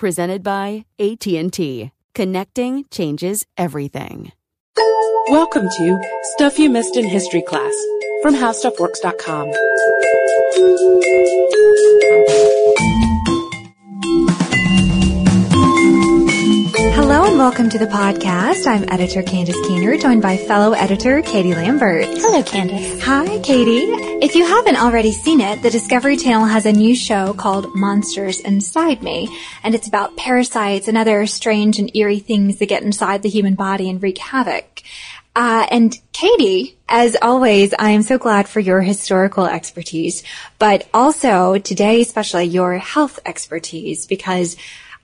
presented by AT&T. Connecting changes everything. Welcome to Stuff You Missed in History Class from HowStuffWorks.com. welcome to the podcast. I'm editor Candace Keener, joined by fellow editor Katie Lambert. Hello, Candace. Hi, Katie. If you haven't already seen it, the Discovery Channel has a new show called Monsters Inside Me, and it's about parasites and other strange and eerie things that get inside the human body and wreak havoc. Uh, and Katie, as always, I am so glad for your historical expertise, but also today, especially your health expertise, because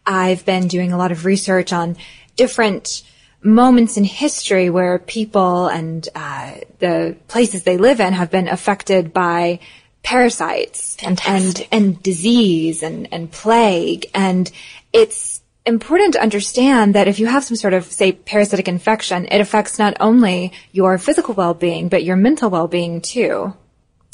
I've been doing a lot of research on different moments in history where people and uh, the places they live in have been affected by parasites Fantastic. and and disease and and plague and it's important to understand that if you have some sort of say parasitic infection it affects not only your physical well-being but your mental well-being too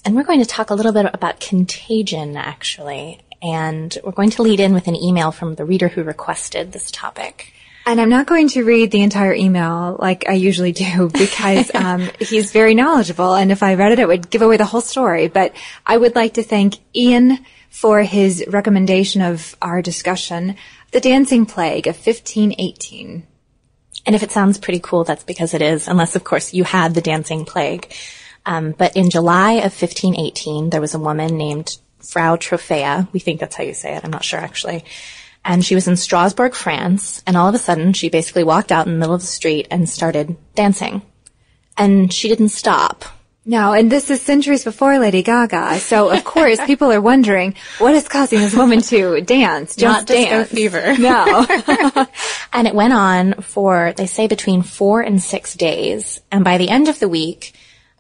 and we're going to talk a little bit about contagion actually and we're going to lead in with an email from the reader who requested this topic. And I'm not going to read the entire email like I usually do because um, he's very knowledgeable, and if I read it, it would give away the whole story. But I would like to thank Ian for his recommendation of our discussion, "The Dancing Plague of 1518." And if it sounds pretty cool, that's because it is, unless of course you had the dancing plague. Um, but in July of 1518, there was a woman named Frau Troffea. We think that's how you say it. I'm not sure actually. And she was in Strasbourg, France. And all of a sudden, she basically walked out in the middle of the street and started dancing. And she didn't stop. No, and this is centuries before Lady Gaga. So of course, people are wondering what is causing this woman to dance. Just Not dance. fever. No. and it went on for, they say, between four and six days. And by the end of the week,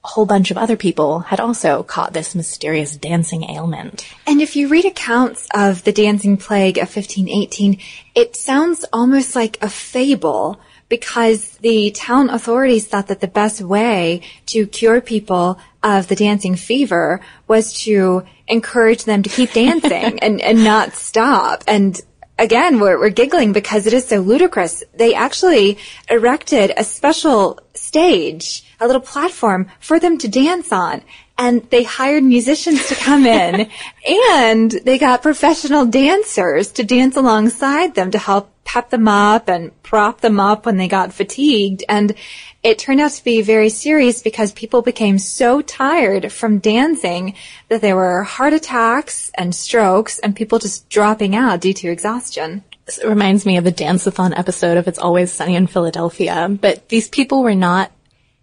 a whole bunch of other people had also caught this mysterious dancing ailment. And if you read accounts of the dancing plague of 1518, it sounds almost like a fable because the town authorities thought that the best way to cure people of the dancing fever was to encourage them to keep dancing and, and not stop. And again, we're, we're giggling because it is so ludicrous. They actually erected a special stage, a little platform for them to dance on. And they hired musicians to come in and they got professional dancers to dance alongside them to help pep them up and prop them up when they got fatigued. And it turned out to be very serious because people became so tired from dancing that there were heart attacks and strokes and people just dropping out due to exhaustion. This reminds me of a dance-a-thon episode of It's Always Sunny in Philadelphia. But these people were not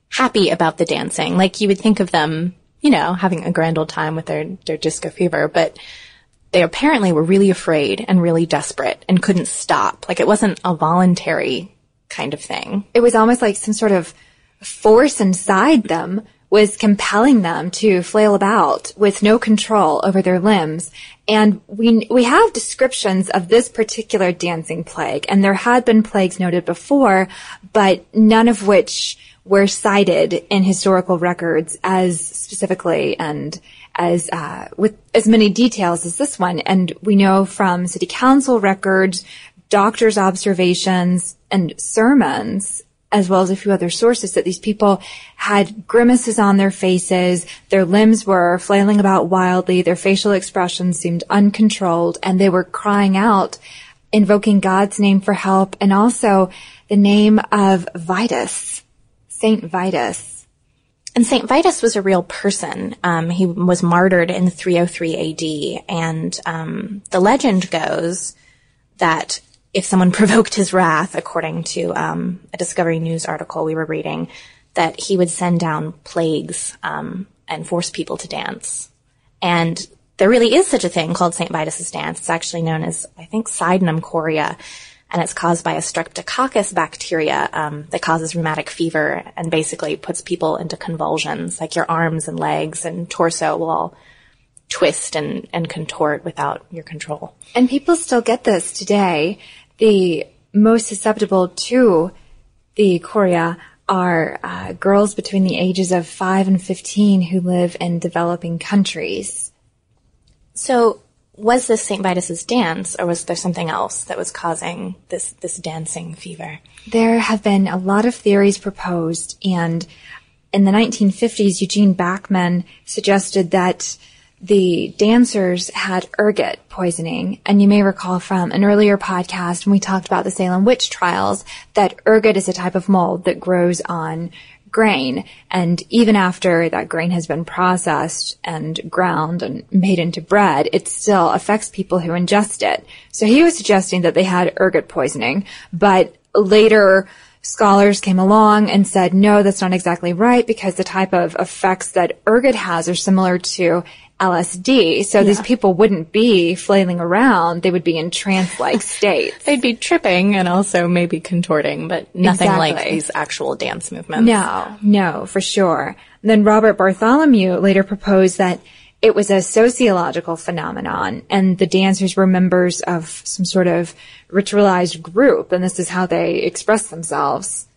happy about the dancing. Like you would think of them, you know, having a grand old time with their, their disco fever, but they apparently were really afraid and really desperate and couldn't stop. Like it wasn't a voluntary kind of thing. It was almost like some sort of force inside them was compelling them to flail about with no control over their limbs. And we, we have descriptions of this particular dancing plague, and there had been plagues noted before, but none of which were cited in historical records as specifically and as uh, with as many details as this one. And we know from city council records, doctors' observations, and sermons, as well as a few other sources, that these people had grimaces on their faces, their limbs were flailing about wildly, their facial expressions seemed uncontrolled, and they were crying out, invoking God's name for help, and also the name of Vitus, Saint Vitus. And St. Vitus was a real person. Um, he was martyred in 303 AD. And um, the legend goes that if someone provoked his wrath, according to um, a Discovery News article we were reading, that he would send down plagues um, and force people to dance. And there really is such a thing called St. Vitus's dance. It's actually known as, I think, Sydenham chorea and it's caused by a streptococcus bacteria um, that causes rheumatic fever and basically puts people into convulsions. Like your arms and legs and torso will all twist and, and contort without your control. And people still get this today. The most susceptible to the chorea are uh, girls between the ages of 5 and 15 who live in developing countries. So was this St. Vitus's dance, or was there something else that was causing this this dancing fever? There have been a lot of theories proposed, and in the 1950s, Eugene Backman suggested that the dancers had ergot poisoning. And you may recall from an earlier podcast when we talked about the Salem witch trials that ergot is a type of mold that grows on grain. And even after that grain has been processed and ground and made into bread, it still affects people who ingest it. So he was suggesting that they had ergot poisoning, but later scholars came along and said, no, that's not exactly right because the type of effects that ergot has are similar to LSD. So yeah. these people wouldn't be flailing around. They would be in trance-like states. They'd be tripping and also maybe contorting, but nothing exactly. like these actual dance movements. No, no, for sure. And then Robert Bartholomew later proposed that it was a sociological phenomenon and the dancers were members of some sort of ritualized group and this is how they express themselves.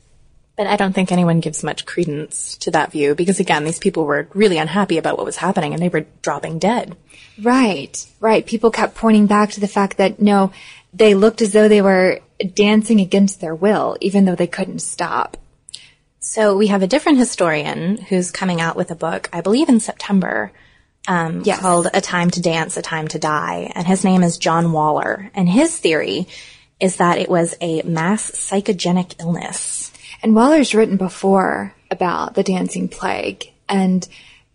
But I don't think anyone gives much credence to that view because again, these people were really unhappy about what was happening and they were dropping dead. Right, right. People kept pointing back to the fact that no, they looked as though they were dancing against their will, even though they couldn't stop. So we have a different historian who's coming out with a book, I believe in September, um, yes. called A Time to Dance, A Time to Die. And his name is John Waller. And his theory is that it was a mass psychogenic illness and Waller's written before about the dancing plague, and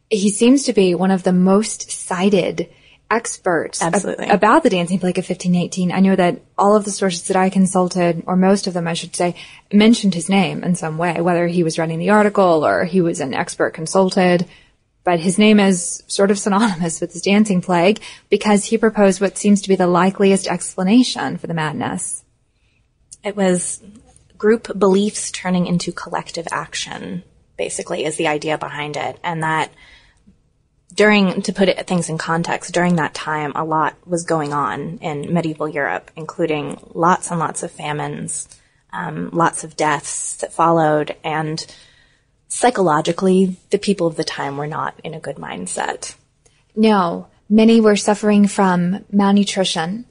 he seems to be one of the most cited experts ab- about the dancing plague of 1518. I know that all of the sources that I consulted, or most of them I should say, mentioned his name in some way, whether he was writing the article or he was an expert consulted. But his name is sort of synonymous with the dancing plague because he proposed what seems to be the likeliest explanation for the madness. It was group beliefs turning into collective action, basically, is the idea behind it. And that during, to put it, things in context, during that time, a lot was going on in medieval Europe, including lots and lots of famines, um, lots of deaths that followed, and psychologically, the people of the time were not in a good mindset. No, many were suffering from malnutrition,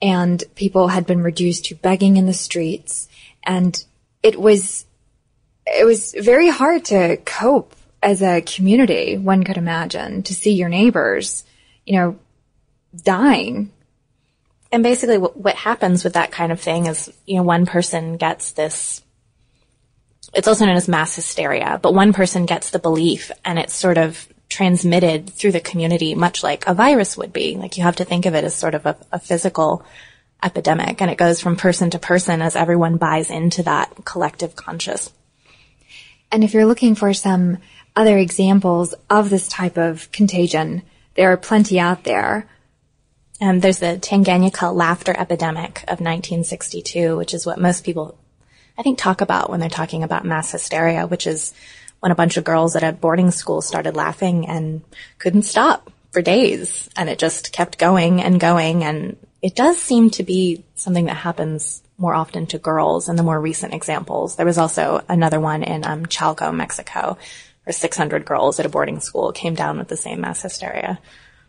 and people had been reduced to begging in the streets and it was, it was very hard to cope as a community, one could imagine, to see your neighbors, you know, dying. And basically what, what happens with that kind of thing is, you know, one person gets this, it's also known as mass hysteria, but one person gets the belief and it's sort of transmitted through the community, much like a virus would be. Like you have to think of it as sort of a, a physical epidemic and it goes from person to person as everyone buys into that collective conscious. And if you're looking for some other examples of this type of contagion, there are plenty out there. Um, there's the Tanganyika laughter epidemic of 1962, which is what most people, I think, talk about when they're talking about mass hysteria, which is when a bunch of girls at a boarding school started laughing and couldn't stop for days. And it just kept going and going. And it does seem to be something that happens more often to girls in the more recent examples. There was also another one in um, Chalco, Mexico, where 600 girls at a boarding school came down with the same mass hysteria.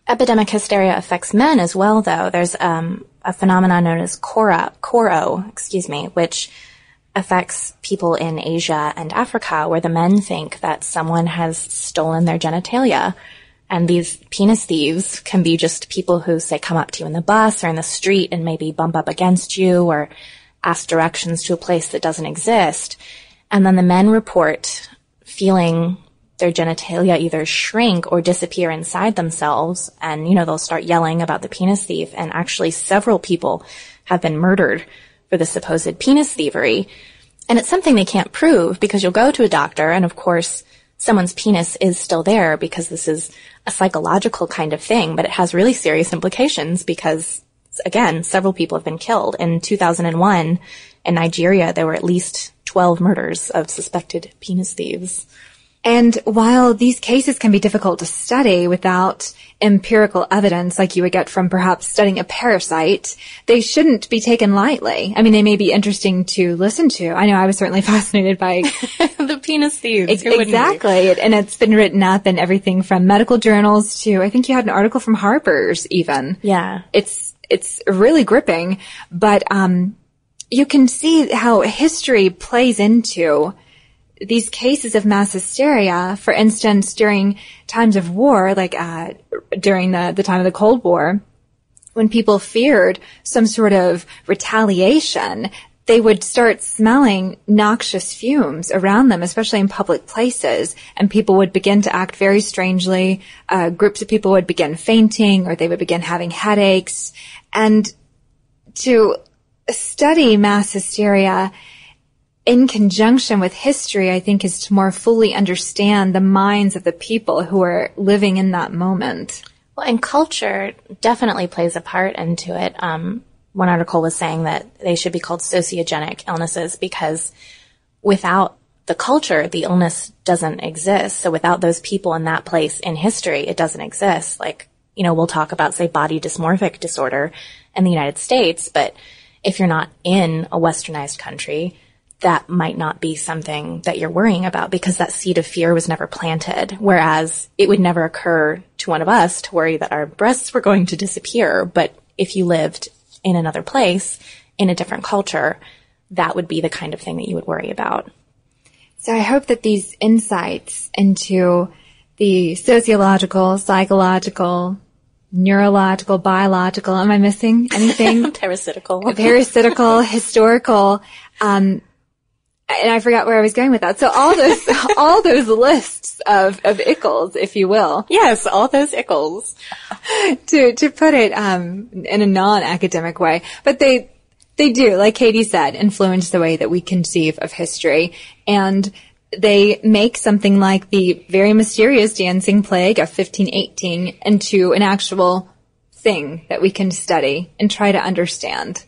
Epidemic hysteria affects men as well, though. There's um, a phenomenon known as Cora, Koro, excuse me, which affects people in Asia and Africa, where the men think that someone has stolen their genitalia and these penis thieves can be just people who say come up to you in the bus or in the street and maybe bump up against you or ask directions to a place that doesn't exist. And then the men report feeling their genitalia either shrink or disappear inside themselves. And, you know, they'll start yelling about the penis thief. And actually several people have been murdered for the supposed penis thievery. And it's something they can't prove because you'll go to a doctor and of course someone's penis is still there because this is a psychological kind of thing, but it has really serious implications because again, several people have been killed. In 2001 in Nigeria, there were at least 12 murders of suspected penis thieves. And while these cases can be difficult to study without empirical evidence like you would get from perhaps studying a parasite, they shouldn't be taken lightly. I mean, they may be interesting to listen to. I know I was certainly fascinated by the penis thieves. exactly. And it's been written up in everything from medical journals to, I think you had an article from Harper's even. Yeah. It's, it's really gripping, but, um, you can see how history plays into these cases of mass hysteria, for instance, during times of war, like uh, during the, the time of the Cold War, when people feared some sort of retaliation, they would start smelling noxious fumes around them, especially in public places, and people would begin to act very strangely. Uh, groups of people would begin fainting, or they would begin having headaches. And to study mass hysteria in conjunction with history, I think is to more fully understand the minds of the people who are living in that moment. Well, and culture definitely plays a part into it. Um, one article was saying that they should be called sociogenic illnesses because without the culture, the illness doesn't exist. So without those people in that place in history, it doesn't exist. Like, you know, we'll talk about, say, body dysmorphic disorder in the United States, but if you're not in a westernized country, that might not be something that you're worrying about because that seed of fear was never planted. Whereas it would never occur to one of us to worry that our breasts were going to disappear. But if you lived in another place, in a different culture, that would be the kind of thing that you would worry about. So I hope that these insights into the sociological, psychological, neurological, biological, am I missing anything? parasitical. Parasitical, historical, um, and I forgot where I was going with that. So all those, all those lists of, of ickles, if you will. Yes, all those ickles. to, to put it, um, in a non-academic way. But they, they do, like Katie said, influence the way that we conceive of history. And they make something like the very mysterious dancing plague of 1518 into an actual thing that we can study and try to understand.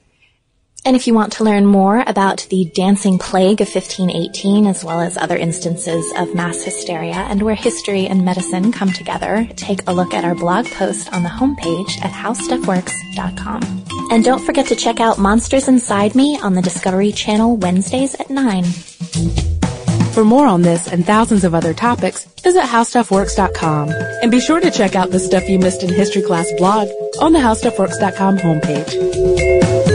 And if you want to learn more about the dancing plague of 1518, as well as other instances of mass hysteria and where history and medicine come together, take a look at our blog post on the homepage at howstuffworks.com. And don't forget to check out Monsters Inside Me on the Discovery Channel Wednesdays at 9. For more on this and thousands of other topics, visit howstuffworks.com. And be sure to check out the Stuff You Missed in History Class blog on the howstuffworks.com homepage.